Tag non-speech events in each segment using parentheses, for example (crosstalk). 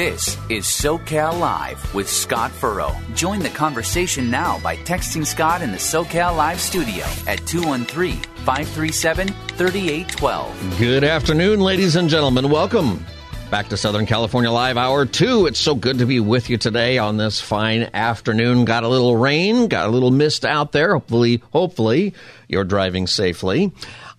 This is SoCal Live with Scott Furrow. Join the conversation now by texting Scott in the SoCal Live studio at 213 537 3812. Good afternoon, ladies and gentlemen. Welcome back to Southern California Live Hour 2. It's so good to be with you today on this fine afternoon. Got a little rain, got a little mist out there. Hopefully, hopefully you're driving safely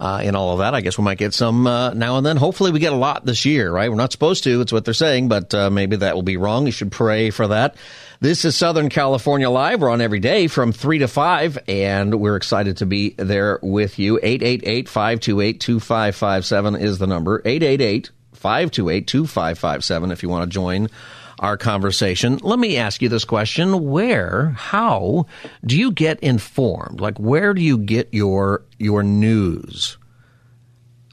uh, in all of that. I guess we might get some uh, now and then. Hopefully, we get a lot this year, right? We're not supposed to. It's what they're saying, but uh, maybe that will be wrong. You should pray for that. This is Southern California Live. We're on every day from 3 to 5, and we're excited to be there with you. 888 528 2557 is the number. 888 528 2557 if you want to join our conversation. Let me ask you this question. Where, how do you get informed? Like, where do you get your, your news?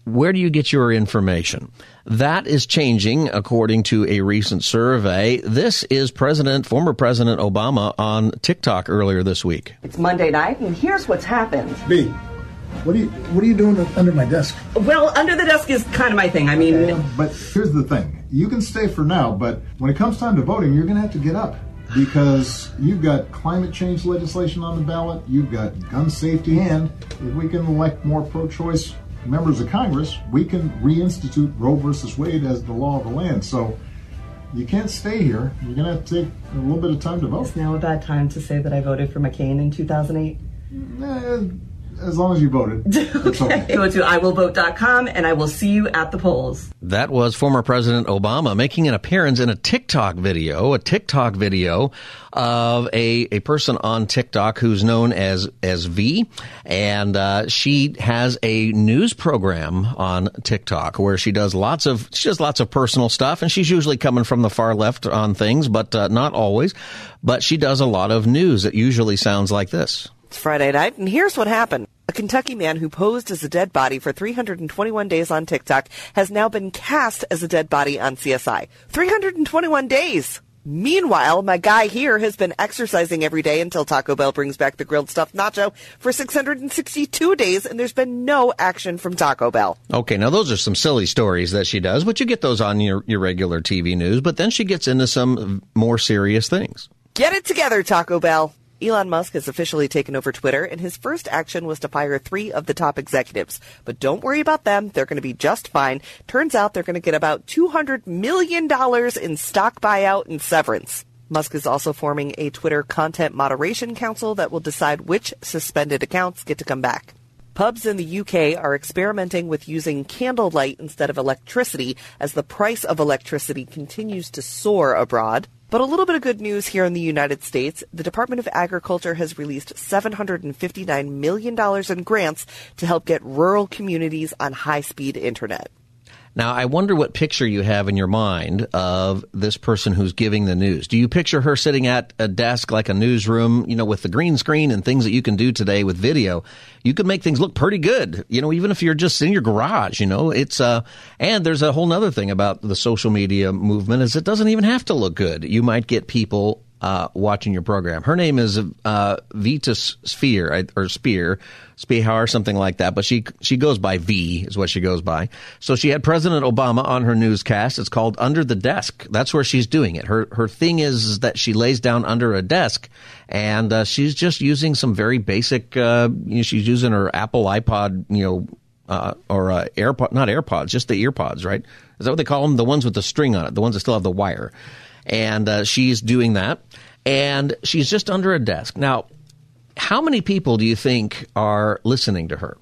Where do you get your information? That is changing according to a recent survey. This is President, former President Obama on TikTok earlier this week. It's Monday night, and here's what's happened. B, what are you What are you doing under my desk? Well, under the desk is kind of my thing. I mean, yeah, but here's the thing: you can stay for now, but when it comes time to voting, you're going to have to get up because you've got climate change legislation on the ballot, you've got gun safety, and if we can elect more pro-choice members of Congress, we can reinstitute Roe versus Wade as the law of the land. So. You can't stay here. You're going to have to take a little bit of time to vote. Is now a bad time to say that I voted for McCain in 2008? Eh, as long as you voted. (laughs) It's okay. Go to iwillvote.com and I will see you at the polls. That was former President Obama making an appearance in a TikTok video, a TikTok video of a, a person on TikTok who's known as, as V. And, uh, she has a news program on TikTok where she does lots of, she does lots of personal stuff and she's usually coming from the far left on things, but uh, not always. But she does a lot of news. It usually sounds like this. It's Friday night, and here's what happened. A Kentucky man who posed as a dead body for 321 days on TikTok has now been cast as a dead body on CSI. 321 days! Meanwhile, my guy here has been exercising every day until Taco Bell brings back the grilled stuffed nacho for 662 days, and there's been no action from Taco Bell. Okay, now those are some silly stories that she does, but you get those on your, your regular TV news, but then she gets into some more serious things. Get it together, Taco Bell. Elon Musk has officially taken over Twitter, and his first action was to fire three of the top executives. But don't worry about them. They're going to be just fine. Turns out they're going to get about $200 million in stock buyout and severance. Musk is also forming a Twitter content moderation council that will decide which suspended accounts get to come back. Pubs in the UK are experimenting with using candlelight instead of electricity as the price of electricity continues to soar abroad. But a little bit of good news here in the United States. The Department of Agriculture has released $759 million in grants to help get rural communities on high speed internet. Now, I wonder what picture you have in your mind of this person who's giving the news. Do you picture her sitting at a desk like a newsroom, you know, with the green screen and things that you can do today with video? You can make things look pretty good, you know, even if you're just in your garage, you know, it's, uh, and there's a whole other thing about the social media movement is it doesn't even have to look good. You might get people uh, watching your program. Her name is uh, Vita Sphere or Spear, Spehar, something like that. But she she goes by V, is what she goes by. So she had President Obama on her newscast. It's called Under the Desk. That's where she's doing it. Her her thing is that she lays down under a desk, and uh, she's just using some very basic. Uh, you know, she's using her Apple iPod, you know. Uh, or uh, AirPod, not AirPods, just the earpods, right? Is that what they call them? The ones with the string on it, the ones that still have the wire and uh, she's doing that. And she's just under a desk. Now, how many people do you think are listening to her?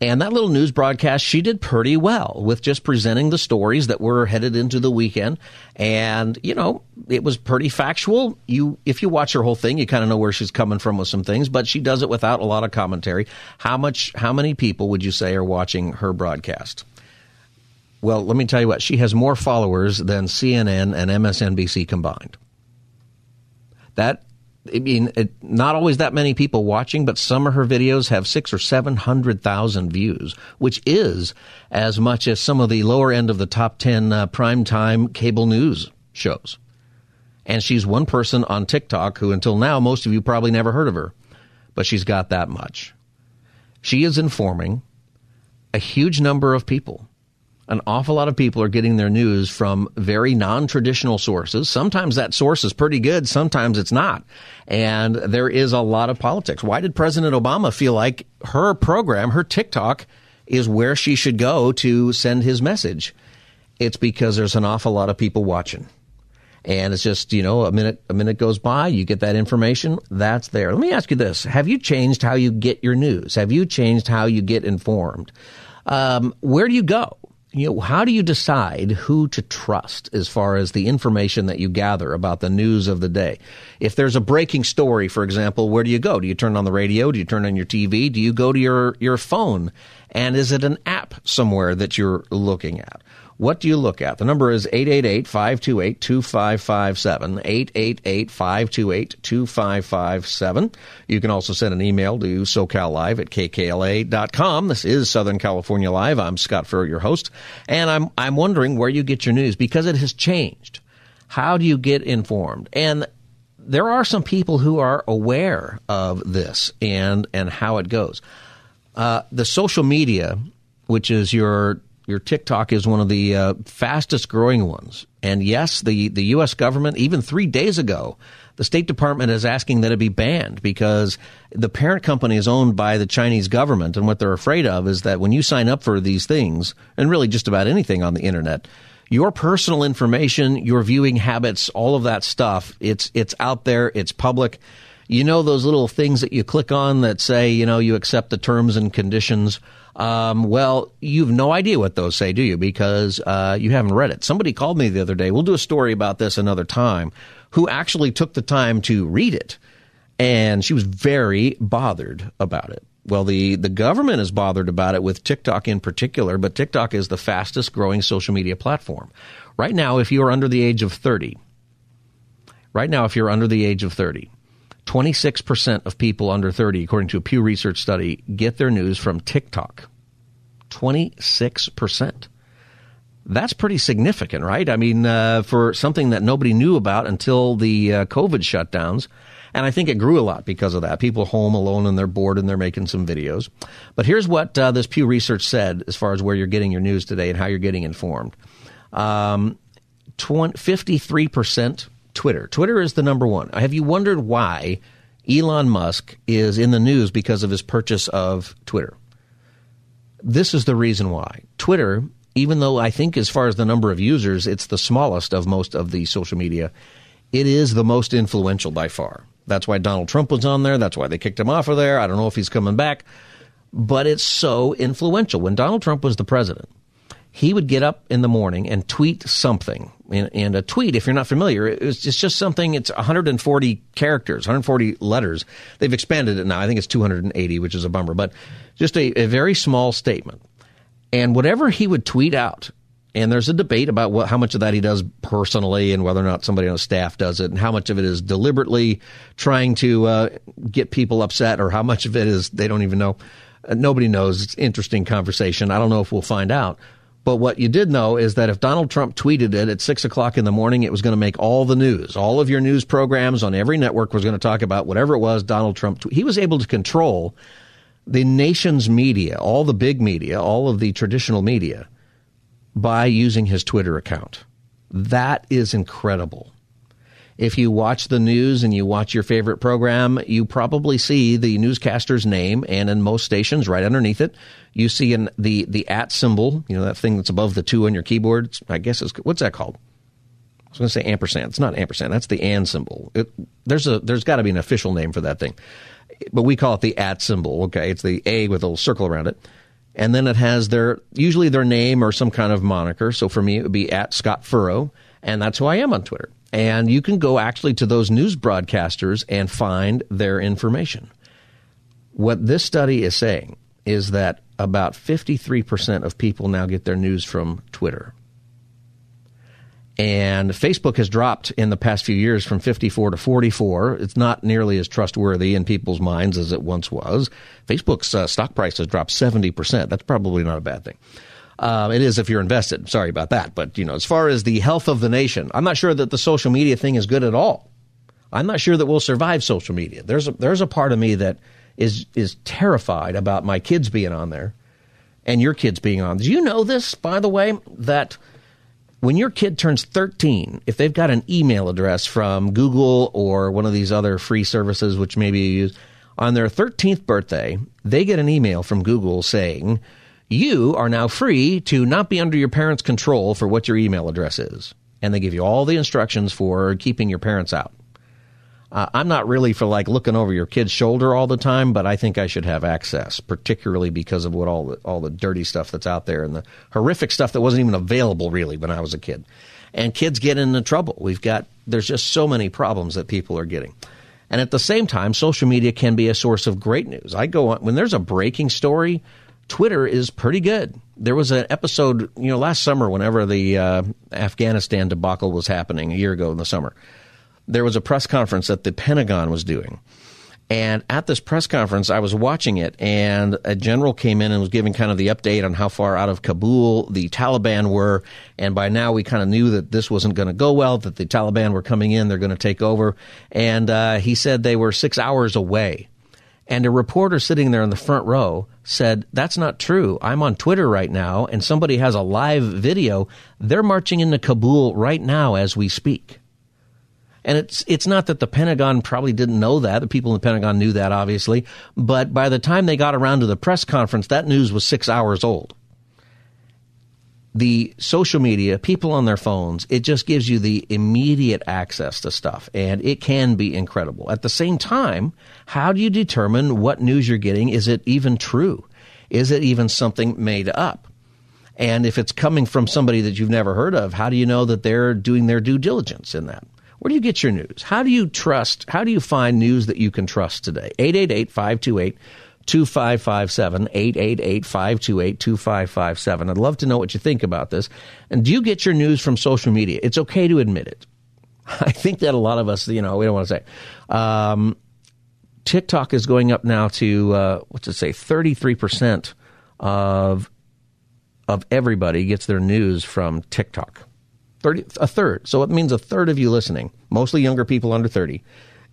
And that little news broadcast, she did pretty well with just presenting the stories that were headed into the weekend. And, you know, it was pretty factual. You, if you watch her whole thing, you kind of know where she's coming from with some things, but she does it without a lot of commentary. How much, how many people would you say are watching her broadcast? Well, let me tell you what, she has more followers than CNN and MSNBC combined. That, I mean, it, not always that many people watching, but some of her videos have six or 700,000 views, which is as much as some of the lower end of the top 10 uh, primetime cable news shows. And she's one person on TikTok who, until now, most of you probably never heard of her, but she's got that much. She is informing a huge number of people. An awful lot of people are getting their news from very non traditional sources. Sometimes that source is pretty good, sometimes it's not. And there is a lot of politics. Why did President Obama feel like her program, her TikTok, is where she should go to send his message? It's because there's an awful lot of people watching and it's just you know a minute a minute goes by you get that information that's there let me ask you this have you changed how you get your news have you changed how you get informed um, where do you go you know how do you decide who to trust as far as the information that you gather about the news of the day? If there's a breaking story for example where do you go? Do you turn on the radio? Do you turn on your tv do you go to your your phone? And is it an app somewhere that you're looking at what do you look at? The number is 888-528-2557, 888-528-2557. You can also send an email to SoCalLive at kkla.com. This is Southern California Live. I'm Scott Furrow, your host, and I'm, I'm wondering where you get your news because it has changed. How do you get informed? And there are some people who are aware of this and, and how it goes. Uh, the social media, which is your your TikTok is one of the uh, fastest growing ones. And yes, the, the U.S. government, even three days ago, the State Department is asking that it be banned because the parent company is owned by the Chinese government. And what they're afraid of is that when you sign up for these things, and really just about anything on the internet, your personal information, your viewing habits, all of that stuff, it's, it's out there, it's public. You know those little things that you click on that say, you know, you accept the terms and conditions um, well, you've no idea what those say, do you? Because uh, you haven't read it. Somebody called me the other day. We'll do a story about this another time. Who actually took the time to read it, and she was very bothered about it. Well, the, the government is bothered about it with TikTok in particular, but TikTok is the fastest growing social media platform. Right now, if you are under the age of 30, right now, if you're under the age of 30, 26% of people under 30, according to a Pew Research study, get their news from TikTok. 26%. That's pretty significant, right? I mean, uh, for something that nobody knew about until the uh, COVID shutdowns. And I think it grew a lot because of that. People home alone and they're bored and they're making some videos. But here's what uh, this Pew Research said as far as where you're getting your news today and how you're getting informed. Um, 20, 53% Twitter. Twitter is the number one. Have you wondered why Elon Musk is in the news because of his purchase of Twitter? This is the reason why. Twitter, even though I think as far as the number of users, it's the smallest of most of the social media, it is the most influential by far. That's why Donald Trump was on there. That's why they kicked him off of there. I don't know if he's coming back, but it's so influential. When Donald Trump was the president, he would get up in the morning and tweet something. And, and a tweet, if you're not familiar, it's, it's just something, it's 140 characters, 140 letters. They've expanded it now. I think it's 280, which is a bummer, but just a, a very small statement. And whatever he would tweet out, and there's a debate about what, how much of that he does personally and whether or not somebody on staff does it and how much of it is deliberately trying to uh, get people upset or how much of it is they don't even know. Uh, nobody knows. It's interesting conversation. I don't know if we'll find out. But what you did know is that if Donald Trump tweeted it at six o'clock in the morning, it was going to make all the news. All of your news programs on every network was going to talk about whatever it was Donald Trump. He was able to control the nation's media, all the big media, all of the traditional media, by using his Twitter account. That is incredible. If you watch the news and you watch your favorite program, you probably see the newscaster's name, and in most stations, right underneath it, you see the the at symbol. You know that thing that's above the two on your keyboard. I guess it's what's that called? I was going to say ampersand. It's not ampersand. That's the and symbol. It, there's a there's got to be an official name for that thing, but we call it the at symbol. Okay, it's the A with a little circle around it and then it has their usually their name or some kind of moniker. So for me, it would be at Scott Furrow, and that's who I am on Twitter. And you can go actually to those news broadcasters and find their information. What this study is saying is that about 53% of people now get their news from Twitter. And Facebook has dropped in the past few years from 54 to 44. It's not nearly as trustworthy in people's minds as it once was. Facebook's uh, stock price has dropped 70%. That's probably not a bad thing. Um, it is if you're invested. Sorry about that. But, you know, as far as the health of the nation, I'm not sure that the social media thing is good at all. I'm not sure that we'll survive social media. There's a, there's a part of me that is, is terrified about my kids being on there and your kids being on. Do you know this, by the way, that – when your kid turns 13, if they've got an email address from Google or one of these other free services, which maybe you use, on their 13th birthday, they get an email from Google saying, You are now free to not be under your parents' control for what your email address is. And they give you all the instructions for keeping your parents out. Uh, I'm not really for like looking over your kid's shoulder all the time, but I think I should have access, particularly because of what all the all the dirty stuff that's out there and the horrific stuff that wasn't even available really when I was a kid. And kids get into trouble. We've got there's just so many problems that people are getting. And at the same time, social media can be a source of great news. I go on when there's a breaking story, Twitter is pretty good. There was an episode, you know, last summer whenever the uh, Afghanistan debacle was happening a year ago in the summer there was a press conference that the Pentagon was doing. And at this press conference, I was watching it, and a general came in and was giving kind of the update on how far out of Kabul the Taliban were. And by now, we kind of knew that this wasn't going to go well, that the Taliban were coming in, they're going to take over. And uh, he said they were six hours away. And a reporter sitting there in the front row said, That's not true. I'm on Twitter right now, and somebody has a live video. They're marching into Kabul right now as we speak. And it's it's not that the Pentagon probably didn't know that. The people in the Pentagon knew that, obviously. But by the time they got around to the press conference, that news was six hours old. The social media, people on their phones, it just gives you the immediate access to stuff, and it can be incredible. At the same time, how do you determine what news you're getting? Is it even true? Is it even something made up? And if it's coming from somebody that you've never heard of, how do you know that they're doing their due diligence in that? Where do you get your news? How do you trust? How do you find news that you can trust today? 888 528 2557 888 528 2557. I'd love to know what you think about this. And do you get your news from social media? It's okay to admit it. (laughs) I think that a lot of us, you know, we don't want to say. Um, TikTok is going up now to uh, what's it say? Thirty three percent of of everybody gets their news from TikTok. 30, a third. So it means a third of you listening, mostly younger people under 30,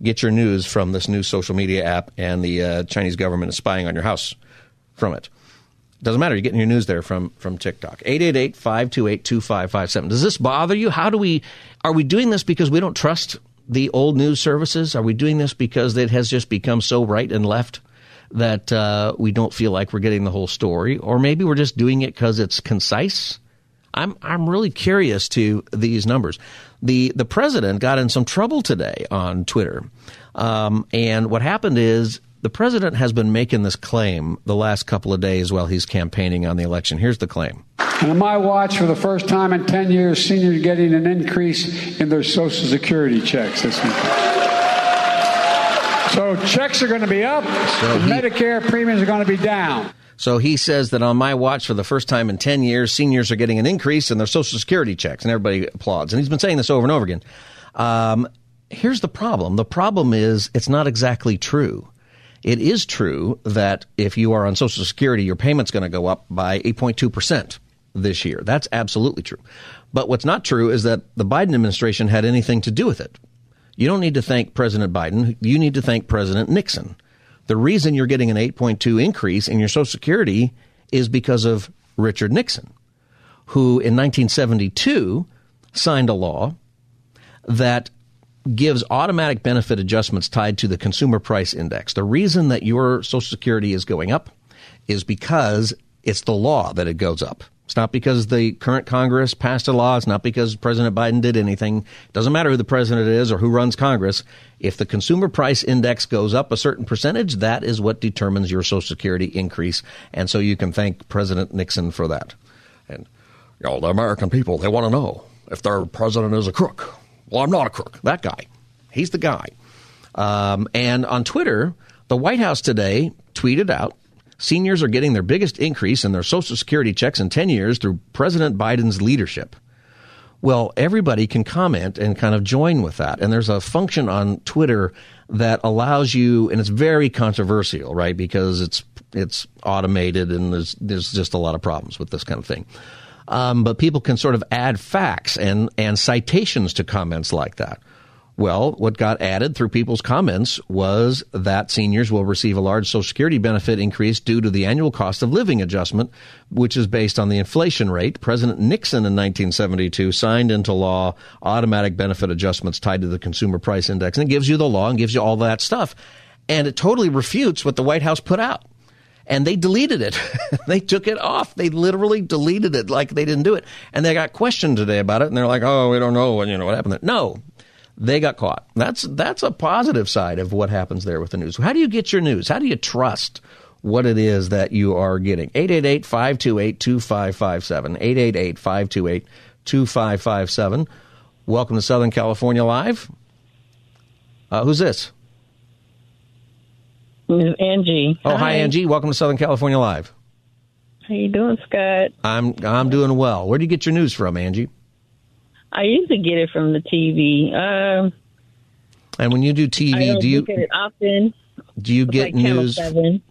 get your news from this new social media app, and the uh, Chinese government is spying on your house from it. Doesn't matter. You're getting your news there from from TikTok. 888-528-2557. Does this bother you? How do we are we doing this because we don't trust the old news services? Are we doing this because it has just become so right and left that uh, we don't feel like we're getting the whole story? Or maybe we're just doing it because it's concise? I'm I'm really curious to these numbers. The the president got in some trouble today on Twitter, um, and what happened is the president has been making this claim the last couple of days while he's campaigning on the election. Here's the claim. And on my watch, for the first time in 10 years, seniors getting an increase in their Social Security checks this week. So checks are going to be up, so he, Medicare premiums are going to be down. So he says that on my watch, for the first time in 10 years, seniors are getting an increase in their Social Security checks, and everybody applauds. And he's been saying this over and over again. Um, here's the problem the problem is it's not exactly true. It is true that if you are on Social Security, your payment's going to go up by 8.2% this year. That's absolutely true. But what's not true is that the Biden administration had anything to do with it. You don't need to thank President Biden. You need to thank President Nixon. The reason you're getting an 8.2 increase in your Social Security is because of Richard Nixon, who in 1972 signed a law that gives automatic benefit adjustments tied to the consumer price index. The reason that your Social Security is going up is because it's the law that it goes up. It's not because the current Congress passed a law. It's not because President Biden did anything. It doesn't matter who the president is or who runs Congress. If the consumer price index goes up a certain percentage, that is what determines your Social Security increase. And so you can thank President Nixon for that. And know, the American people, they want to know if their president is a crook. Well, I'm not a crook. That guy. He's the guy. Um, and on Twitter, the White House today tweeted out Seniors are getting their biggest increase in their Social Security checks in 10 years through President Biden's leadership. Well, everybody can comment and kind of join with that. And there's a function on Twitter that allows you, and it's very controversial, right? Because it's it's automated and there's there's just a lot of problems with this kind of thing. Um, but people can sort of add facts and and citations to comments like that. Well, what got added through people's comments was that seniors will receive a large Social Security benefit increase due to the annual cost of living adjustment, which is based on the inflation rate. President Nixon in 1972 signed into law automatic benefit adjustments tied to the consumer price index. And it gives you the law and gives you all that stuff. And it totally refutes what the White House put out. And they deleted it. (laughs) they took it off. They literally deleted it like they didn't do it. And they got questioned today about it. And they're like, oh, we don't know. And You know what happened there. No, they got caught. That's that's a positive side of what happens there with the news. How do you get your news? How do you trust what it is that you are getting? 888-528-2557. 888-528-2557. Welcome to Southern California Live. Uh, who's this? Angie. Oh, hi. hi Angie. Welcome to Southern California Live. How you doing, Scott? I'm I'm doing well. Where do you get your news from, Angie? I usually get it from the TV. Um, and when you do TV, do you often? Do you get like news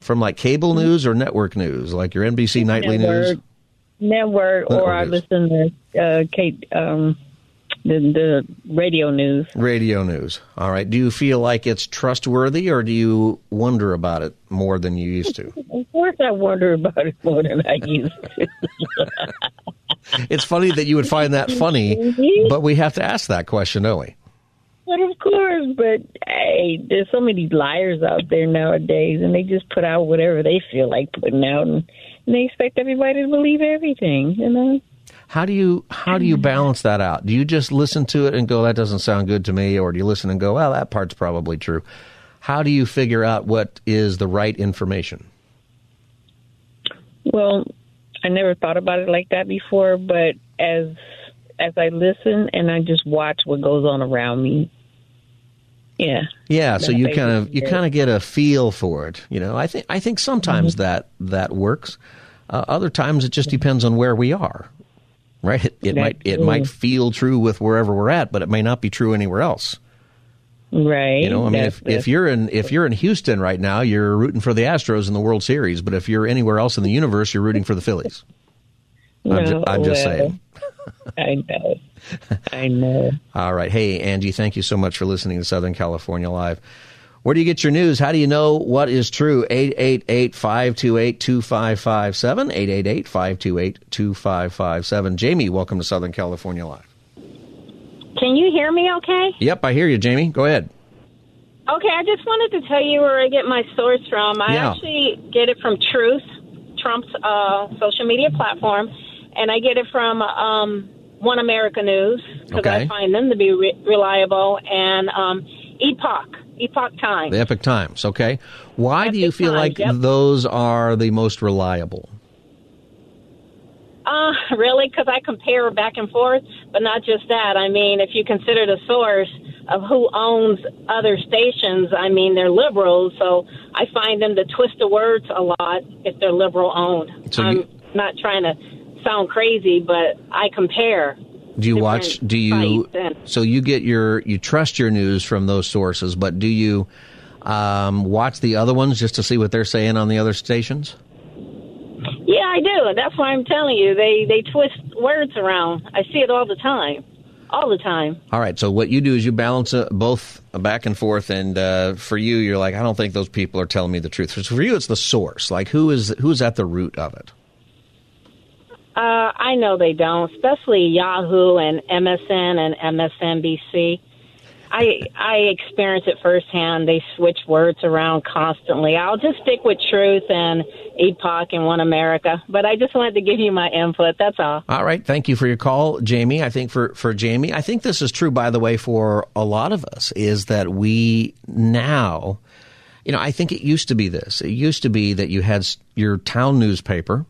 from like cable news or network news, like your NBC nightly network, news? Network, network or I listen to uh, Kate, um, the, the radio news. Radio news. All right. Do you feel like it's trustworthy, or do you wonder about it more than you used to? of course, I wonder about it more than I used to. (laughs) it's funny that you would find that funny, but we have to ask that question, don't we? But of course, but hey, there's so many liars out there nowadays, and they just put out whatever they feel like putting out, and, and they expect everybody to believe everything, you know. How do you how do you balance that out? Do you just listen to it and go, "That doesn't sound good to me," or do you listen and go, "Well, that part's probably true"? How do you figure out what is the right information? Well, I never thought about it like that before, but as as I listen and I just watch what goes on around me. Yeah. Yeah, so you kind of you kind of get a feel for it, you know. I think I think sometimes mm-hmm. that that works. Uh, other times it just depends on where we are. Right? It, it might it might feel true with wherever we're at, but it may not be true anywhere else. Right. You know, I mean, if, if you're in if you're in Houston right now, you're rooting for the Astros in the World Series. But if you're anywhere else in the universe, you're rooting for the Phillies. No, I'm, ju- I'm just well, saying. I know. I know. (laughs) All right. Hey, Angie, thank you so much for listening to Southern California Live. Where do you get your news? How do you know what is true? 888 528 2557. 888 528 2557. Jamie, welcome to Southern California Live. Can you hear me okay? Yep, I hear you, Jamie. Go ahead. Okay, I just wanted to tell you where I get my source from. I Yeah. actually get it from Truth, Trump's uh, social media platform, and I get it from um, One America News because Okay. I find them to be re- reliable, and um, Epoch, Epoch Times. The Epoch Times, okay. Why do you feel Times, like yep. those are the most reliable? Uh, really? Because I compare back and forth, but not just that. I mean, if you consider the source of who owns other stations, I mean, they're liberals, so I find them to twist the words a lot if they're liberal owned. So I'm you- not trying to sound crazy, but I compare. Do you watch? Do you? and- So you get your you trust your news from those sources, but do you um, watch the other ones just to see what they're saying on the other stations? Yeah, I do. That's why I'm telling you. They they twist words around. I see it all the time, all the time. All right. So what you do is you balance uh, both back and forth, and uh, for you, you're like, I don't think those people are telling me the truth. So for you, it's the source. Like who is who's at the root of it? Uh, I know they don't, especially Yahoo and MSN and MSNBC. I I experience it firsthand. They switch words around constantly. I'll just stick with Truth and Epoch and One America. But I just wanted to give you my input. That's all. All right. Thank you for your call, Jamie. I think for, for Jamie, I think this is true, by the way, for a lot of us, is that we now, you know, I think it used to be this. It used to be that you had your town newspaper.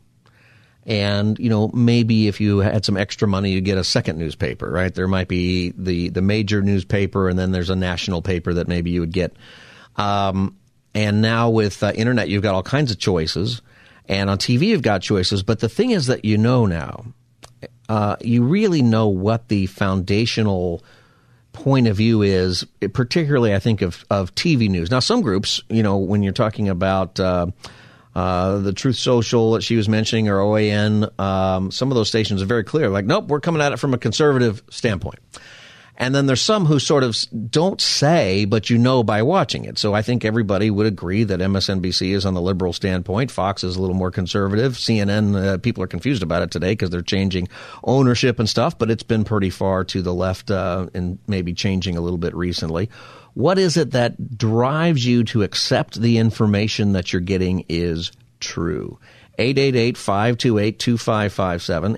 And, you know, maybe if you had some extra money, you get a second newspaper, right? There might be the, the major newspaper and then there's a national paper that maybe you would get. Um, and now with uh, internet, you've got all kinds of choices. And on TV, you've got choices. But the thing is that you know now, uh, you really know what the foundational point of view is, particularly, I think, of, of TV news. Now, some groups, you know, when you're talking about. Uh, uh, the Truth Social that she was mentioning, or OAN, um, some of those stations are very clear. Like, nope, we're coming at it from a conservative standpoint. And then there's some who sort of don't say, but you know by watching it. So I think everybody would agree that MSNBC is on the liberal standpoint. Fox is a little more conservative. CNN, uh, people are confused about it today because they're changing ownership and stuff, but it's been pretty far to the left uh, and maybe changing a little bit recently. What is it that drives you to accept the information that you're getting is true? 888-528-2557,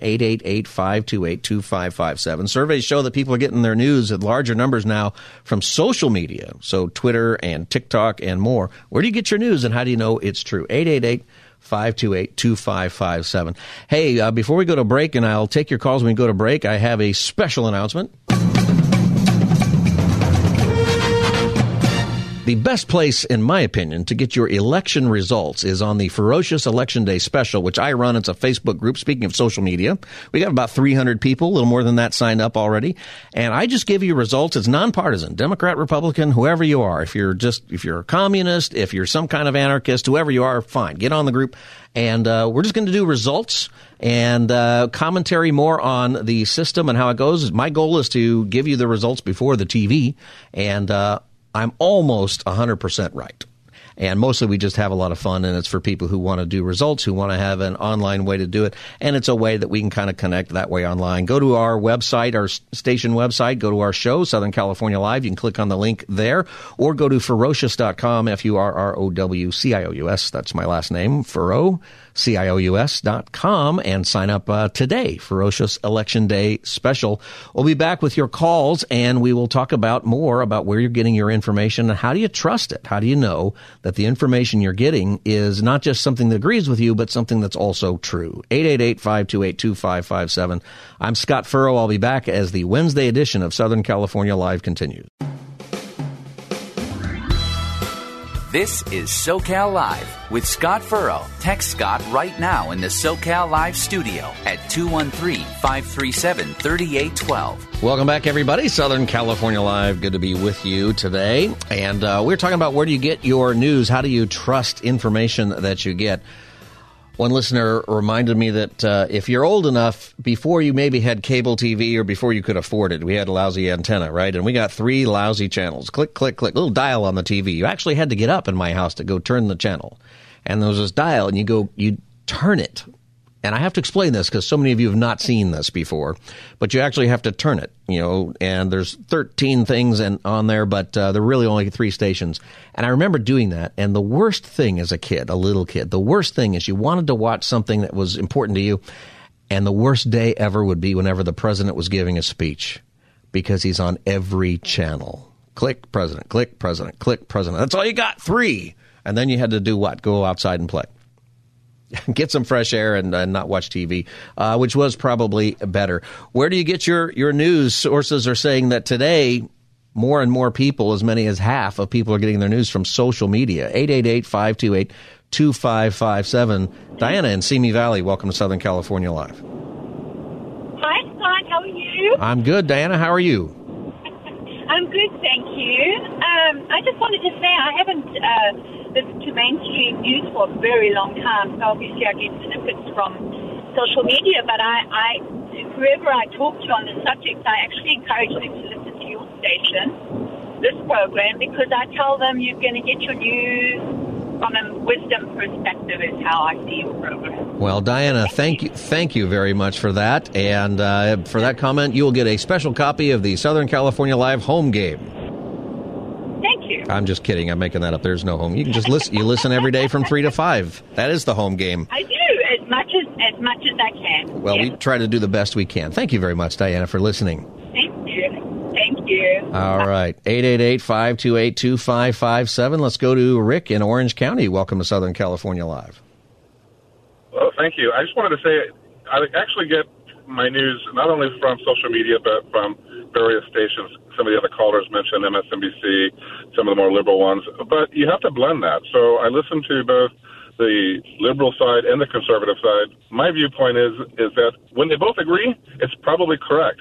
888-528-2557. Surveys show that people are getting their news at larger numbers now from social media, so Twitter and TikTok and more. Where do you get your news and how do you know it's true? 888 528 2557. Hey, uh, before we go to break, and I'll take your calls when we go to break, I have a special announcement. The best place, in my opinion, to get your election results is on the Furrowcious Election Day special, which I run. It's a Facebook group. Speaking of social media, we got about 300 people, a little more than that signed up already. And I just give you results. It's nonpartisan, Democrat, Republican, whoever you are. If you're just, if you're a communist, if you're some kind of anarchist, whoever you are, fine. Get on the group. And uh, we're just going to do results and uh, commentary more on the system and how it goes. My goal is to give you the results before the TV. And, uh, I'm almost 100% right. And mostly we just have a lot of fun and it's for people who want to do results, who want to have an online way to do it. And it's a way that we can kind of connect that way online. Go to our website, our station website, go to our show, Southern California Live. You can click on the link there or go to furrowcious.com, F-U-R-R-O-W-C-I-O-U-S. That's my last name, Furrow CIOUS.com and sign up uh, today. Furrowcious Election Day special. We'll be back with your calls and we will talk about more about where you're getting your information and how do you trust it? How do you know that the information you're getting is not just something that agrees with you, but something that's also true? 888-528-2557. I'm Scott Furrow. I'll be back as the Wednesday edition of Southern California Live continues. This is SoCal Live with Scott Furrow. Text Scott right now in the SoCal Live studio at 213 537 3812. Welcome back, everybody. Southern California Live. Good to be with you today. And uh, we're talking about where do you get your news? How do you trust information that you get? One listener reminded me that uh, if you're old enough, before you maybe had cable TV or before you could afford it, we had a lousy antenna, right? And we got three lousy channels. Click, click, click. Little dial on the TV. You actually had to get up in my house to go turn the channel. And there was this dial, and you go, you turn it and I have to explain this because so many of you have not seen this before, but you actually have to turn it, you know, and there's 13 things and on there, but uh, there are really only three stations. And I remember doing that. And the worst thing as a kid, a little kid, the worst thing is you wanted to watch something that was important to you. And the worst day ever would be whenever the president was giving a speech because he's on every channel. Click president, click president, click president. That's all you got. Three. And then you had to do what? Go outside and play. (laughs) get some fresh air and uh, not watch TV, uh, which was probably better. Where do you get your, your news? Sources are saying that today, more and more people, as many as half of people are getting their news from social media. 888-528-2557. Diana in Simi Valley, welcome to Southern California Live. Hi, Scott. How are you? I'm good. Diana, how are you? (laughs) I'm good, thank you. Um, I just wanted to say I haven't... Uh, listened to mainstream news for a very long time, so obviously I get snippets from social media, but I, I whoever I talk to on the subject, I actually encourage them to listen to your station, this program, because I tell them you're going to get your news from a wisdom perspective is how I see your program. Well, Diana, thank you, thank you very much for that, and uh, for that comment, you will get a special copy of the Southern California Live home game. I'm just kidding. I'm making that up. There's no home. You can just listen. You listen every day from three to five. That is the home game. I do as much as as much as I can. Well, we try to do the best we can. Thank you very much, Diana, for listening. Thank you. Thank you. All right. 888-528-2557. Let's go to Rick in Orange County. Welcome to Southern California Live. Well, thank you. I just wanted to say I actually get my news not only from social media but from various stations. Some of the other callers mentioned MSNBC, some of the more liberal ones, but you have to blend that. So I listen to both the liberal side and the conservative side. My viewpoint is is that when they both agree, it's probably correct,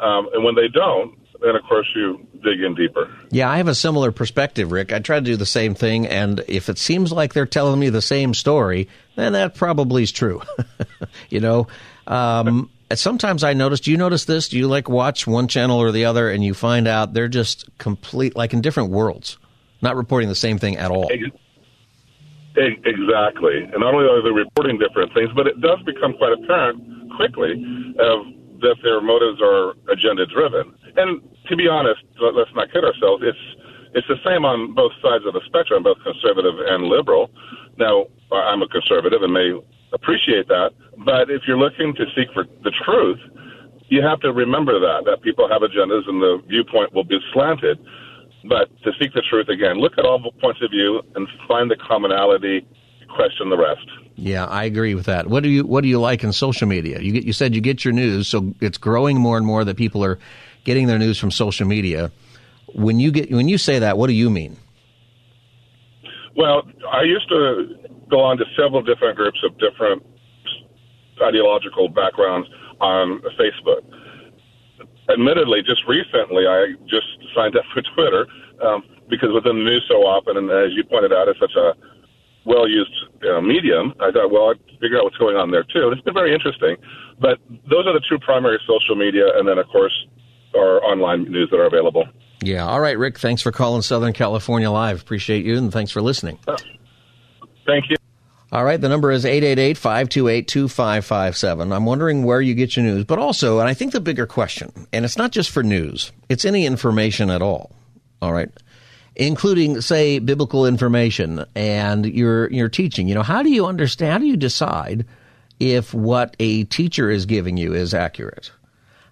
um, and when they don't, then of course you dig in deeper. Yeah, I have a similar perspective, Rick. I try to do the same thing, and if it seems like they're telling me the same story, then that probably is true. (laughs) you know, um, sometimes I notice. Do you notice this? Do you like watch one channel or the other, and you find out they're just complete, like in different worlds, not reporting the same thing at all? Exactly, and not only are they reporting different things, but it does become quite apparent quickly of that their motives are agenda driven. And to be honest, let's not kid ourselves. It's it's the same on both sides of the spectrum, both conservative and liberal. Now, I'm a conservative and may appreciate that, but if you're looking to seek for the truth, you have to remember that that people have agendas and the viewpoint will be slanted. But to seek the truth again, look at all the points of view and find the commonality. Question the rest. Yeah, I agree with that. What do you What do you like in social media? You get, you said you get your news, so it's growing more and more that people are getting their news from social media. When you get when you say that, what do you mean? Well, I used to go on to several different groups of different ideological backgrounds on Facebook. Admittedly, just recently, I just signed up (laughs) for Twitter um, because within the news so often, and as you pointed out, it's such a well used uh, medium. I thought, well, I'd figure out what's going on there too. And it's been very interesting. But those are the two primary social media, and then, of course, our online news that are available. Yeah. All right, Rick. Thanks for calling Southern California Live. Appreciate you, and thanks for listening. Uh, thank you. All right, the number is 888-528-2557. I'm wondering where you get your news, but also, and I think the bigger question, and it's not just for news, it's any information at all. All right? Including, say, biblical information and your your teaching. You know, how do you understand, how do you decide if what a teacher is giving you is accurate?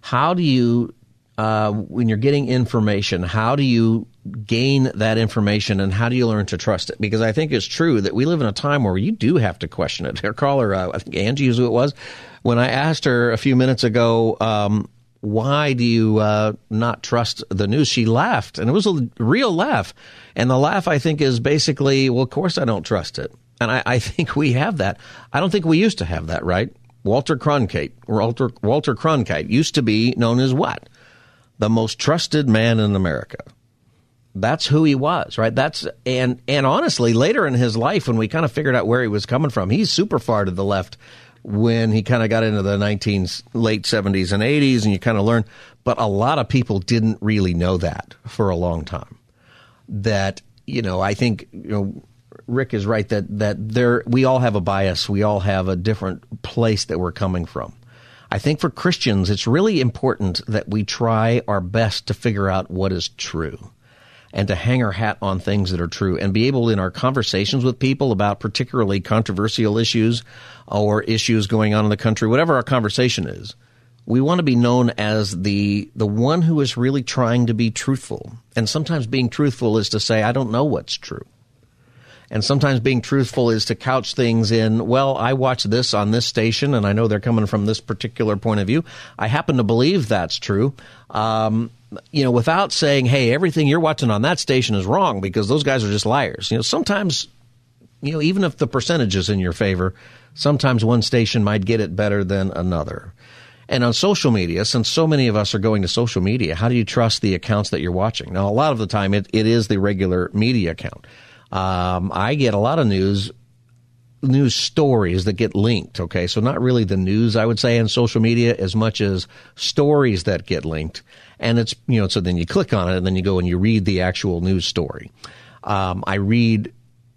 How do you uh, when you're getting information, how do you gain that information and how do you learn to trust it? Because I think it's true that we live in a time where you do have to question it. (laughs) Her caller, uh, I think Angie is who it was, when I asked her a few minutes ago, um, why do you uh, not trust the news? She laughed, and it was a real laugh. And the laugh, I think, is basically, well, of course I don't trust it. And I, I (laughs) think we have that. I don't think we used to have that, right? Walter Cronkite, Walter, Walter Cronkite used to be known as what? The most trusted man in America. That's who he was, right? That's and and honestly, later in his life, when we kind of figured out where he was coming from, he's super far to the left when he kind of got into the 19 late 70s and 80s, and you kind of learn. But a lot of people didn't really know that for a long time. That you know, I think you know. Rick is right that that there we all have a bias. We all have a different place that we're coming from. I think for Christians, it's really important that we try our best to figure out what is true and to hang our hat on things that are true and be able in our conversations with people about particularly controversial issues or issues going on in the country, whatever our conversation is, we want to be known as the the one who is really trying to be truthful. And sometimes being truthful is to say I don't know what's true. And sometimes being truthful is to couch things in, well, I watch this on this station and I know they're coming from this particular point of view. I happen to believe that's true. Um, you know, without saying, hey, everything you're watching on that station is wrong because those guys are just liars. You know, sometimes, you know, even if the percentage is in your favor, sometimes one station might get it better than another. And on social media, since so many of us are going to social media, how do you trust the accounts that you're watching? Now, a lot of the time, it, it is the regular media account. Um, I get a lot of news news stories that get linked. Okay, so not really the news I would say on social media as much as stories that get linked, and it's you know so then you click on it and then you go and you read the actual news story. Um, I read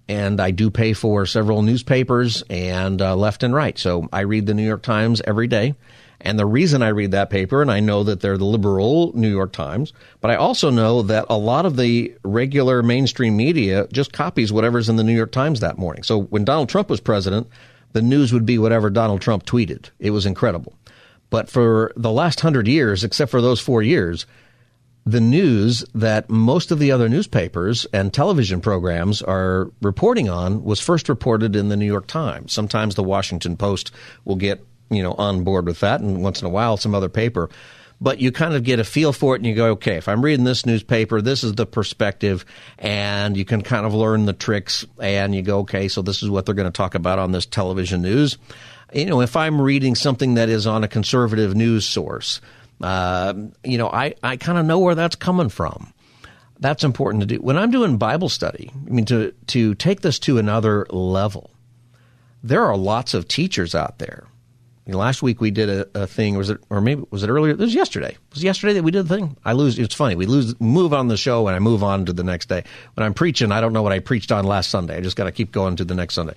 and I do pay for several newspapers and uh, left and right. So I read the New York Times every day. And the reason I read that paper, and I know that they're the liberal New York Times, but I also know that a lot of the regular mainstream media just copies whatever's in the New York Times that morning. So when Donald Trump was president, the news would be whatever Donald Trump tweeted. It was incredible. But for the last hundred years, except for those four years, the news that most of the other newspapers and television programs are reporting on was first reported in the New York Times. Sometimes the Washington Post will get you know, on board with that, and once in a while, some other paper. but you kind of get a feel for it and you go, okay, if I'm reading this newspaper, this is the perspective, and you can kind of learn the tricks, and you go, okay, so this is what they're going to talk about on this television news. You know, if I'm reading something that is on a conservative news source, uh, you know, I, I kind of know where that's coming from. That's important to do. When I'm doing Bible study, I mean, to, to take this to another level, there are lots of teachers out there last week we did a, a, thing, was it, or maybe was it earlier? It was yesterday. It was yesterday that we did the thing. I lose. It's funny. We lose, move on the show, and I move on to the next day. When I'm preaching, I don't know what I preached on last Sunday. I just got to keep going to the next Sunday.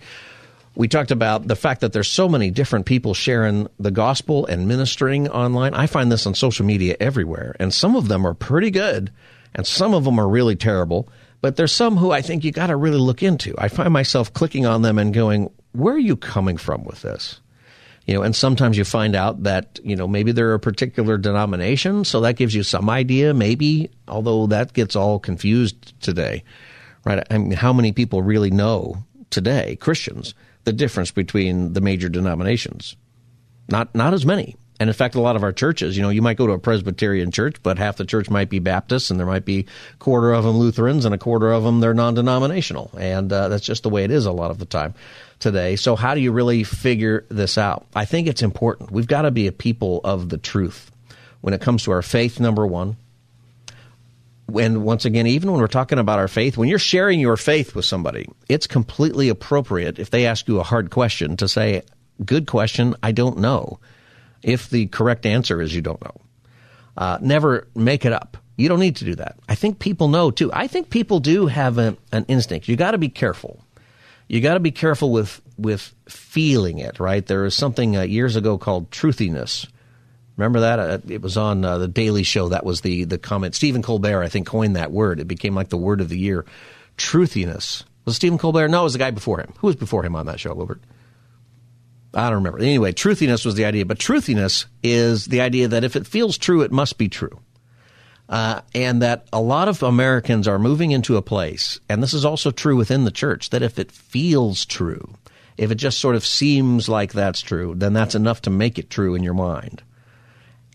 We talked about the fact that there's so many different people sharing the gospel and ministering online. I find this on social media everywhere, and some of them are pretty good, and some of them are really terrible. But there's some who I think you got to really look into. I find myself clicking on them and going, "Where are you coming from with this?" you know, and sometimes you find out that, you know, maybe they're a particular denomination. So that gives you some idea, maybe, although that gets all confused today, right? I mean, how many people really know today, Christians, the difference between the major denominations? Not, not as many. And in fact, a lot of our churches, you know, you might go to a Presbyterian church, but half the church might be Baptist, and there might be a quarter of them Lutherans, and a quarter of them they're non-denominational, and uh, that's just the way it is a lot of the time today. So, how do you really figure this out? I think it's important. We've got to be a people of the truth when it comes to our faith, number one. And once again, even when we're talking about our faith, when you're sharing your faith with somebody, it's completely appropriate if they ask you a hard question to say, Good question, I don't know. If the correct answer is you don't know, uh, never make it up. You don't need to do that. I think people know too. I think people do have a, an instinct. You got to be careful you got to be careful with with feeling it. Right? There was something uh, years ago called truthiness. Remember that? Uh, it was on uh, the Daily Show. That was the the comment. Stephen Colbert, I think, coined that word. It became like the word of the year. Truthiness. Was Stephen Colbert? No, it was the guy before him. Who was before him on that show, Wilbert? I don't remember. Anyway, truthiness was the idea. But truthiness is the idea that if it feels true, it must be true uh, and that a lot of Americans are moving into a place, and this is also true within the church, that if it feels true, if it just sort of seems like that's true, then that's enough to make it true in your mind.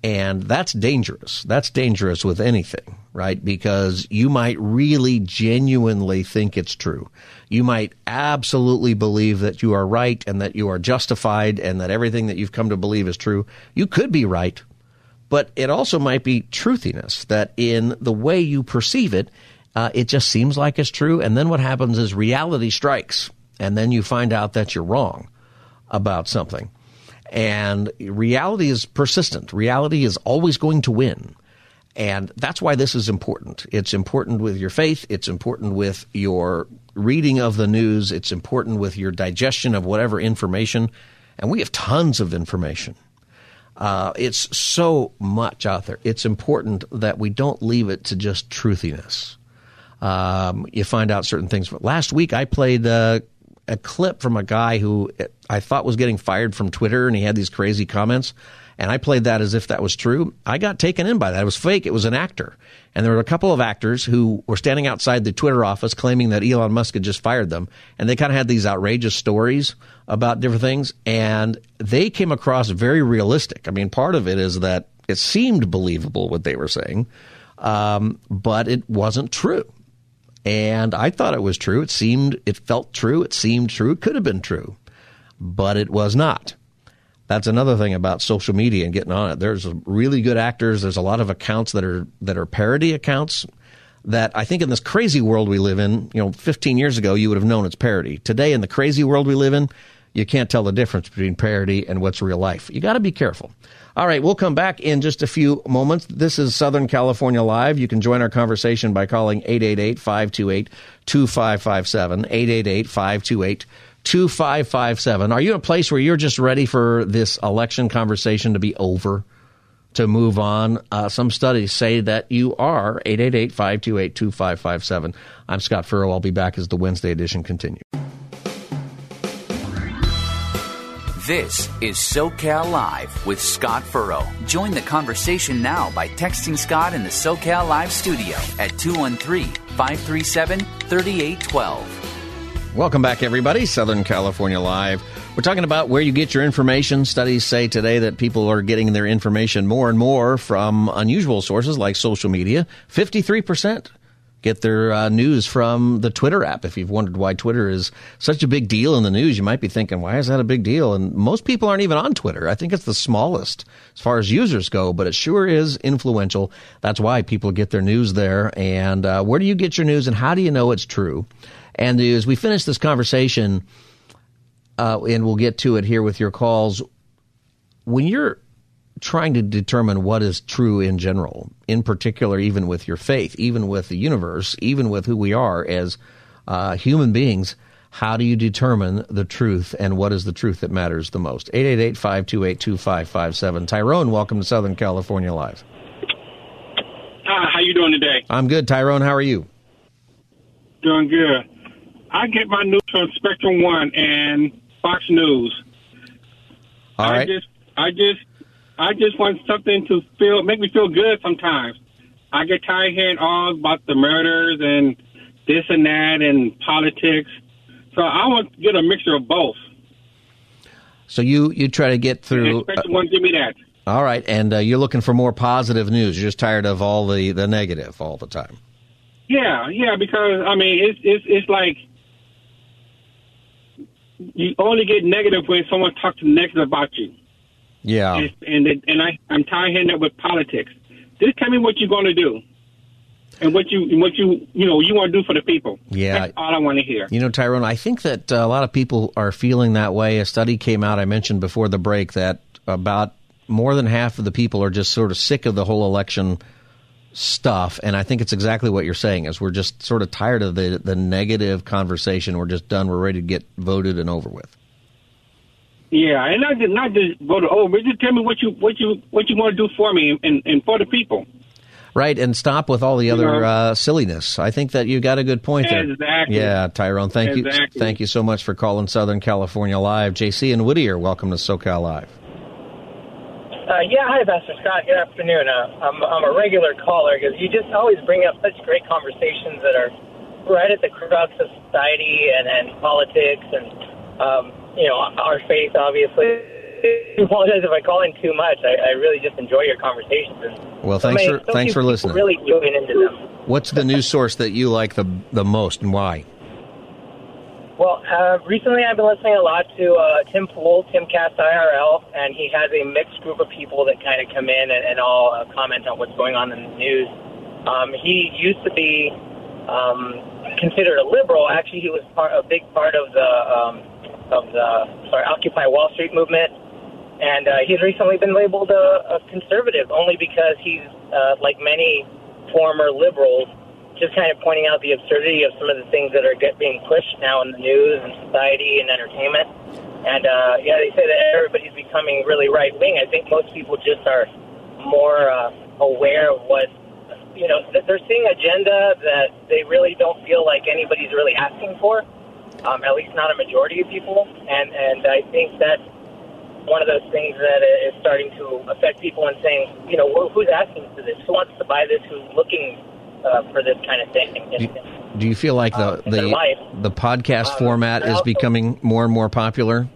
And that's dangerous. That's dangerous with anything, right? Because you might really genuinely think it's true. You might absolutely believe that you are right and that you are justified and that everything that you've come to believe is true. You could be right, but it also might be truthiness that in the way you perceive it, uh, it just seems like it's true. And then what happens is reality strikes, and then you find out that you're wrong about something. And reality is persistent. Reality is always going to win. And that's why this is important. It's important with your faith. It's important with your reading of the news. It's important with your digestion of whatever information. And we have tons of information. Uh, it's so much out there. It's important that we don't leave it to just truthiness. Um, you find out certain things. Last week, I played uh, a clip from a guy who I thought was getting fired from Twitter, and he had these crazy comments. And I played that as if that was true. I got taken in by that. It was fake. It was an actor. And there were a couple of actors who were standing outside the Twitter office claiming that Elon Musk had just fired them. And they kind of had these outrageous stories about different things. And they came across very realistic. I mean, part of it is that it seemed believable what they were saying, um, but it wasn't true. And I thought it was true. It seemed, it felt true. It seemed true. It could have been true, but it was not. That's another thing about social media and getting on it. There's really good actors. There's a lot of accounts that are that are parody accounts that I think in this crazy world we live in, you know, 15 years ago you would have known it's parody. Today in the crazy world we live in, you can't tell the difference between parody and what's real life. You got to be careful. All right, we'll come back in just a few moments. This is Southern California Live. You can join our conversation by calling 888 528 2557. 888 528 2557. Are you in a place where you're just ready for this election conversation to be over? To move on, uh, some studies say that you are 888 528 2557. I'm Scott Furrow. I'll be back as the Wednesday edition continues. This is SoCal Live with Scott Furrow. Join the conversation now by texting Scott in the SoCal Live studio at 213 537 3812. Welcome back, everybody. Southern California Live. We're talking about where you get your information. Studies say today that people are getting their information more and more from unusual sources like social media. 53% get their uh, news from the Twitter app. If you've wondered why Twitter is such a big deal in the news, you might be thinking, why is that a big deal? And most people aren't even on Twitter. I think it's the smallest as far as users go, but it sure is influential. That's why people get their news there. And uh, where do you get your news and how do you know it's true? And as we finish this conversation, uh, and we'll get to it here with your calls, when you're trying to determine what is true in general, in particular, even with your faith, even with the universe, even with who we are as uh, human beings, how do you determine the truth and what is the truth that matters the most? 888 528 2557. Tyrone, welcome to Southern California Live. Hi, how you doing today? I'm good. Tyrone, how are you? Doing good. I get my news from Spectrum One and Fox News. All I just, I just, I just want something to feel, make me feel good. Sometimes I get tired hearing all about the murders and this and that and politics. So I want to get a mixture of both. So you, you try to get through. Spectrum One, give me that. All right, and uh, you're looking for more positive news. You're just tired of all the, the negative all the time. Yeah, yeah, because I mean, it's it's it's like you only get negative when someone talks negative about you. Yeah. and and, it, and I I'm tired of that with politics. Just tell me what you're going to do, and what you what you you know you want to do for the people. Yeah. That's all I want to hear. You know, Tyrone, I think that uh, a lot of people are feeling that way. A study came out, I mentioned before the break, that about more than half of the people are just sort of sick of the whole election stuff. And I think it's exactly what you're saying is we're just sort of tired of the, the negative conversation. We're just done. We're ready to get voted and over with. Yeah, and not just not just vote over, but just tell me what you what you what you want to do for me and, and for the people. Right, and stop with all the other know? uh, silliness. I think that you got a good point there. Exactly. Yeah, Tyrone, thank you, thank you so much for calling Southern California Live. JC and Whittier, welcome to SoCal Live. Uh, yeah, hi, Pastor Scott. Good afternoon. Uh, I'm, I'm a regular caller because you just always bring up such great conversations that are right at the crux of society and, and politics and, um, you know, our faith, obviously. I apologize if I call in too much. I, I really just enjoy your conversations. And Well, so thanks many- for so thanks for listening. Really join into them. What's the news source that you like the the most and why? Well, uh, recently I've been listening a lot to uh, Tim Pool, Timcast IRL, and he has a mixed group of people that kind of come in and, and all uh, comment on what's going on in the news. Um, he used to be um, considered a liberal. Actually, he was part, a big part of the um, of the sorry Occupy Wall Street movement, and uh, he's recently been labeled a, a conservative only because he's uh, like many former liberals just kind of pointing out the absurdity of some of the things that are get, being pushed now in the news and society and entertainment. And uh, yeah, they say that everybody's becoming really right wing. I think most people just are more uh, aware of what you know. They're seeing agenda that they really don't feel like anybody's really asking for. Um, at least not a majority of people. And and I think that's one of those things that is starting to affect people and saying, you know, wh- who's asking for this? Who wants to buy this? Who's looking uh, for this kind of thing? And, Do you feel like the Um, the life. the podcast Um, format is also- becoming more and more popular?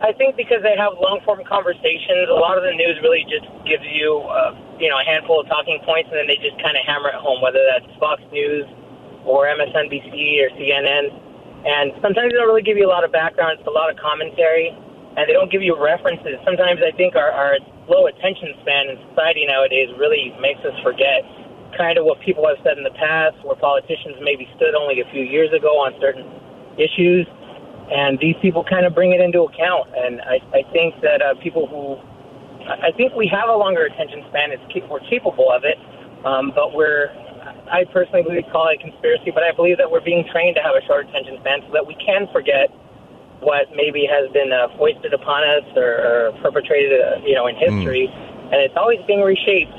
I think because they have long form conversations, a lot of the news really just gives you, uh, you know, a handful of talking points, and then they just kind of hammer it home, whether that's Fox News or MSNBC or CNN. And sometimes they don't really give you a lot of background. It's a lot of commentary, and they don't give you references. Sometimes I think our, our low attention span in society nowadays really makes us forget kind of what people have said in the past, where politicians maybe stood only a few years ago on certain issues and these people kind of bring it into account. And I, I think that uh, people who, I think we have a longer attention span. It's we're capable of it, um, but we're. I personally believe call it a conspiracy, but I believe that we're being trained to have a short attention span so that we can forget what maybe has been uh, foisted upon us or, or perpetrated, uh, you know, in history, and it's always being reshaped.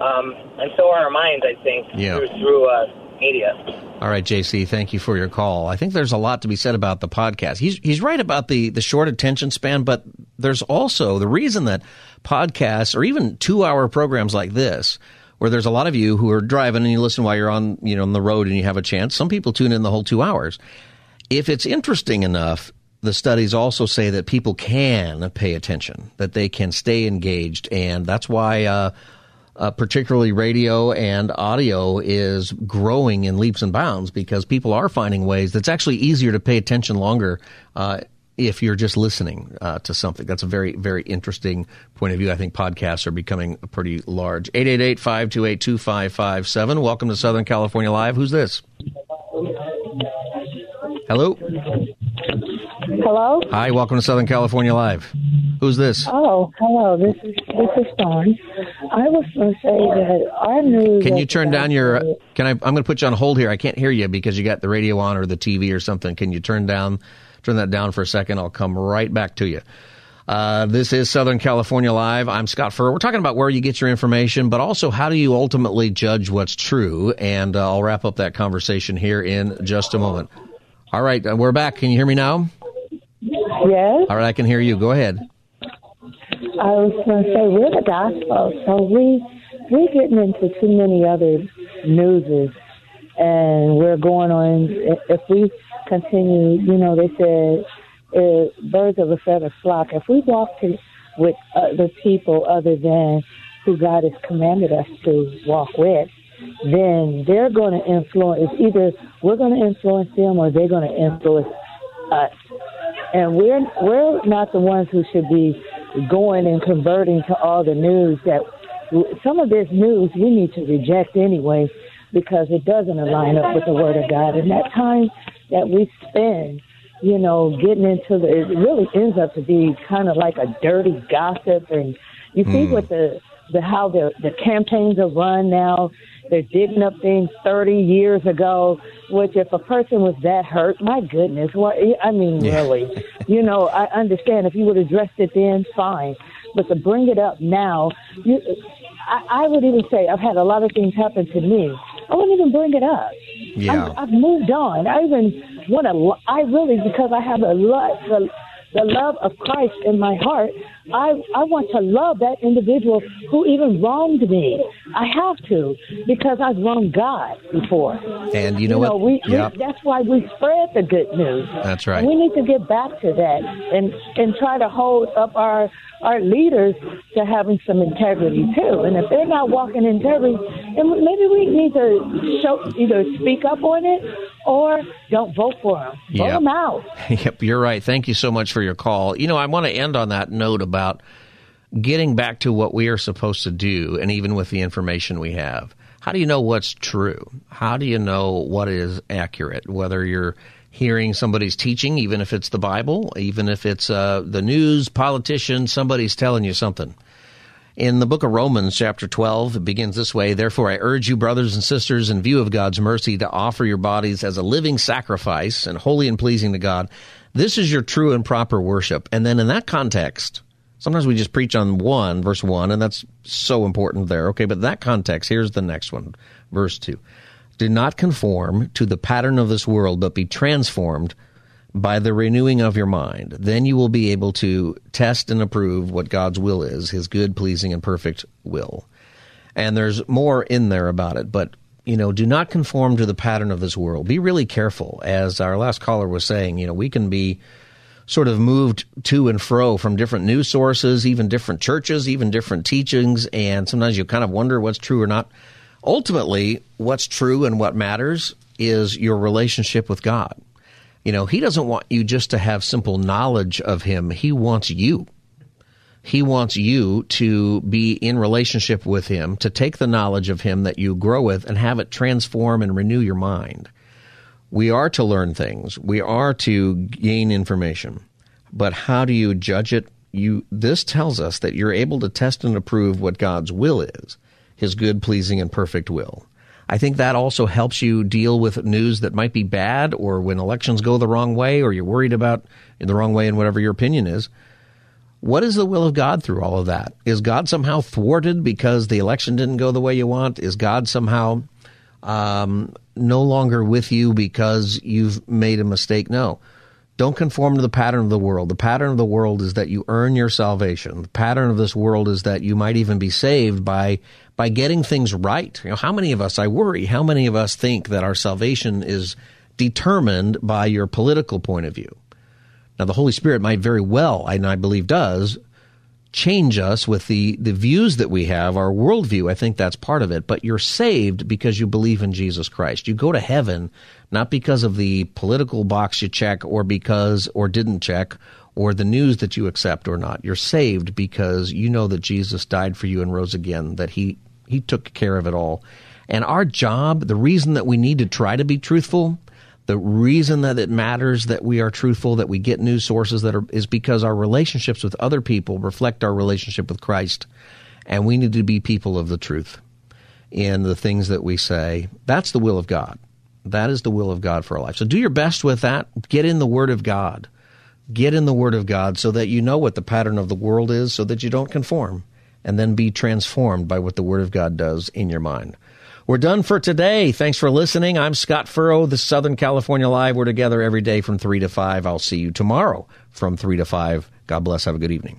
Um, and so are our minds, I think, Yeah. through, through uh, media. All right, JC, thank you for your call. I think there's a lot to be said about the podcast. He's he's right about the the short attention span, but there's also the reason that podcasts or even 2-hour programs like this where there's a lot of you who are driving and you listen while you're on, you know, on the road and you have a chance. Some people tune in the whole two hours. If it's interesting enough, the studies also say that people can pay attention, that they can stay engaged, and that's why. Uh, uh, particularly radio and audio, is growing in leaps and bounds because people are finding ways that's actually easier to pay attention longer uh, if you're just listening uh, to something. That's a very, very interesting point of view. I think podcasts are becoming pretty large. 888 528 2557. Welcome to Southern California Live. Who's this? Hello? Hello? Hi, welcome to Southern California Live. Who's this? Oh, hello. This is this is Dawn. I was going to say that our news. Can you turn down your? Can I? I'm going to put you on hold here. I can't hear you because you got the radio on or the TV or something. Can you turn down? Turn that down for a second. I'll come right back to you. Uh, this is Southern California Live. I'm Scott Furrow. We're talking about where you get your information, but also how do you ultimately judge what's true. And uh, I'll wrap up that conversation here in just a moment. All right, uh, we're back. Can you hear me now? Yes. All right, I can hear you. Go ahead. I was going to say we're the gospel, so we we're getting into too many other newses, and we're going on. If we continue, you know, they said uh, birds of a feather flock. If we walk to, with other people other than who God has commanded us to walk with, then they're going to influence. Either we're going to influence them, or they're going to influence us. And we're we're not the ones who should be going and converting to all the news that some of this news we need to reject anyway because it doesn't align up with the word of God. And that time that we spend, you know, getting into the, it really ends up to be kind of like a dirty gossip. And you see Hmm. what the, the, how the, the campaigns are run now. They're digging up things 30 years ago, which if a person was that hurt, my goodness, what, I mean, really, you know, I understand if you would have addressed it then, fine. But to bring it up now, you, I, I would even say I've had a lot of things happen to me. I wouldn't even bring it up. Yeah. I'm, I've moved on. I even want to. I really because I have a lot. The, the love of Christ in my heart. I I want to love that individual who even wronged me. I have to because I've wronged God before. And you know what? we, Yeah. we that's why we spread the good news. That's right. We need to get back to that and and try to hold up our our leaders to having some integrity too. And if they're not walking integrity, then maybe we need to show either speak up on it or don't vote for them. Vote Yep. them out. (laughs) Yep, you're right. Thank you so much for your call. You know, I want to end on that note about getting back to what we are supposed to do, and even with the information we have. How do you know what's true? How do you know what is accurate? Whether you're hearing somebody's teaching, even if it's the Bible, even if it's uh, the news, politician, somebody's telling you something. In the book of Romans, chapter 12, it begins this way Therefore, I urge you, brothers and sisters, in view of God's mercy, to offer your bodies as a living sacrifice and holy and pleasing to God. This is your true and proper worship. And then in that context, sometimes we just preach on one, verse 1, and that's so important there. Okay, but that context, here's the next one, verse 2. Do not conform to the pattern of this world, but be transformed by the renewing of your mind. Then you will be able to test and approve what God's will is, his good, pleasing, and perfect will. And there's more in there about it, but you know, do not conform to the pattern of this world. Be really careful. As our last caller was saying, you know, we can be sort of moved to and fro from different news sources, even different churches, even different teachings, and sometimes you kind of wonder what's true or not. Ultimately, what's true and what matters is your relationship with God. You know, He doesn't want you just to have simple knowledge of Him, He wants you. He wants you to be in relationship with Him, to take the knowledge of Him that you grow with and have it transform and renew your mind. We are to learn things. We are to gain information. But how do you judge it? You this tells us that you're able to test and approve what God's will is, his good, pleasing and perfect will. I think that also helps you deal with news that might be bad or when elections go the wrong way or you're worried about in the wrong way in whatever your opinion is. What is the will of God through all of that? Is God somehow thwarted because the election didn't go the way you want? Is God somehow um, no longer with you because you've made a mistake? No. Don't conform to the pattern of the world. The pattern of the world is that you earn your salvation. The pattern of this world is that you might even be saved by by getting things right. You know, how many of us I worry, how many of us think that our salvation is determined by your political point of view? Now the Holy Spirit might very well, and I believe does, change us with the, the views that we have, our worldview. I think that's part of it. But you're saved because you believe in Jesus Christ. You go to heaven not because of the political box you check or because or didn't check or the news that you accept or not. You're saved because you know that Jesus died for you and rose again, that he, he took care of it all. And our job, the reason that we need to try to be truthful, the reason that it matters that we are truthful, that we get news sources that are, is because our relationships with other people reflect our relationship with Christ. And we need to be people of the truth in the things that we say. That's the will of God. That is the will of God for our life. So do your best with that. Get in the Word of God. Get in the Word of God so that you know what the pattern of the world is, so that you don't conform, and then be transformed by what the Word of God does in your mind. We're done for today. Thanks for listening. I'm Scott Furrow, the Southern California Live. We're together every day from 3 to 5. I'll see you tomorrow from 3 to 5. God bless. Have a good evening.